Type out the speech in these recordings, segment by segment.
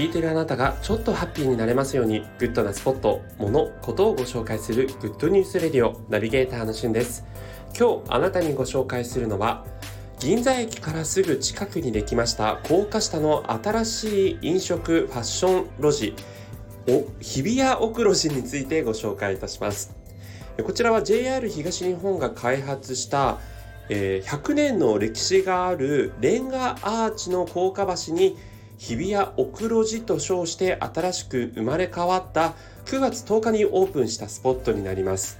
聞いてるあなたがちょっとハッピーになれますようにグッドなスポット、もの、ことをご紹介するグッドニュースレディオナビゲーターのしゅんです。今日あなたにご紹介するのは銀座駅からすぐ近くにできました高架下の新しい飲食ファッション路地お日比谷 OKUROJI についてご紹介いたします。こちらは JR 東日本が開発したえ、100年の歴史があるレンガアーチの高架橋に日比谷奥路地と称して新しく生まれ変わった9月10日にオープンしたスポットになります。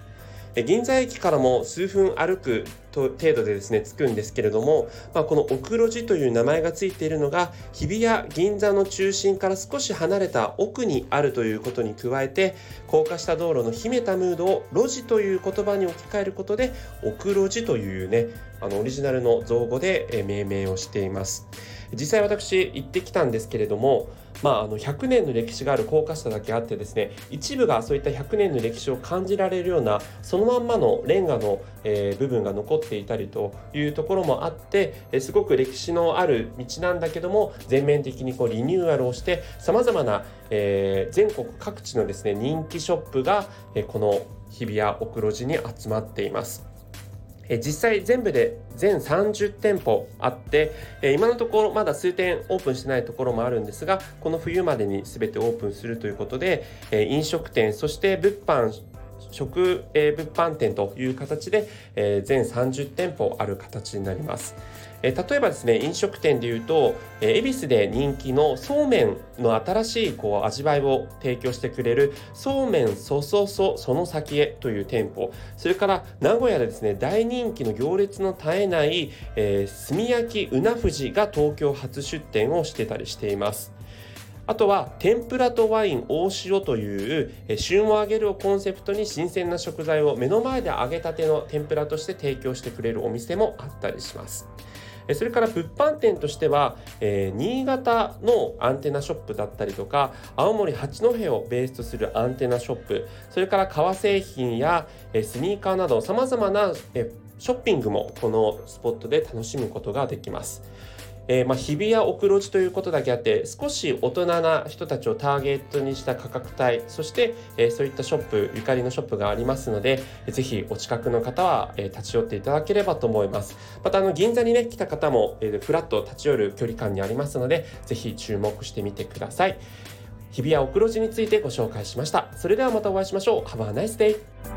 銀座駅からも数分歩く程度でですね着くんですけれども、まあ、この奥路地という名前がついているのが日比谷銀座の中心から少し離れた奥にあるということに加えて高架下道路の秘めたムードを路地という言葉に置き換えることで奥路地というねあのオリジナルの造語で命名をしています。実際私行ってきたんですけれども、まあ、あの100年の歴史がある高架下だけあってですね一部がそういった100年の歴史を感じられるようなそのまんまのレンガの、えー、部分が残っっていたりというところもあって、すごく歴史のある道なんだけども全面的にこうリニューアルをしてさまざまな、えー、全国各地のですね人気ショップが、え、この日比谷奥路地に集まっています。実際全部で全30店舗あって、今のところまだ数店オープンしてないところもあるんですがこの冬までに全てオープンするということで、飲食店そして物販食、え物販店という形で、え全30店舗ある形になります。え例えばですね飲食店でいうと、え恵比寿で人気のそうめんの新しいこう味わいを提供してくれるそうめんそそそその先へという店舗それから名古屋でですね大人気の行列の絶えない、えー、炭焼きうな富士が東京初出店をしてたりしています。あとは天ぷらとワイン大塩という旬を揚げるをコンセプトに新鮮な食材を目の前で揚げたての天ぷらとして提供してくれるお店もあったりします。それから物販店としては、えー、新潟のアンテナショップだったりとか青森八戸をベースとするアンテナショップそれから革製品や、え、スニーカーなどさまざまな、え、ショッピングもこのスポットで楽しむことができます。えー、まあ、日比谷奥路地ということだけあって少し大人な人たちをターゲットにした価格帯そして、えー、そういったショップゆかりのショップがありますのでぜひお近くの方は、えー、立ち寄っていただければと思います。またあの銀座にね来た方も、えー、フラット立ち寄る距離感にありますのでぜひ注目してみてください。日比谷奥路地についてご紹介しました。それではまたお会いしましょう。Have a nice day!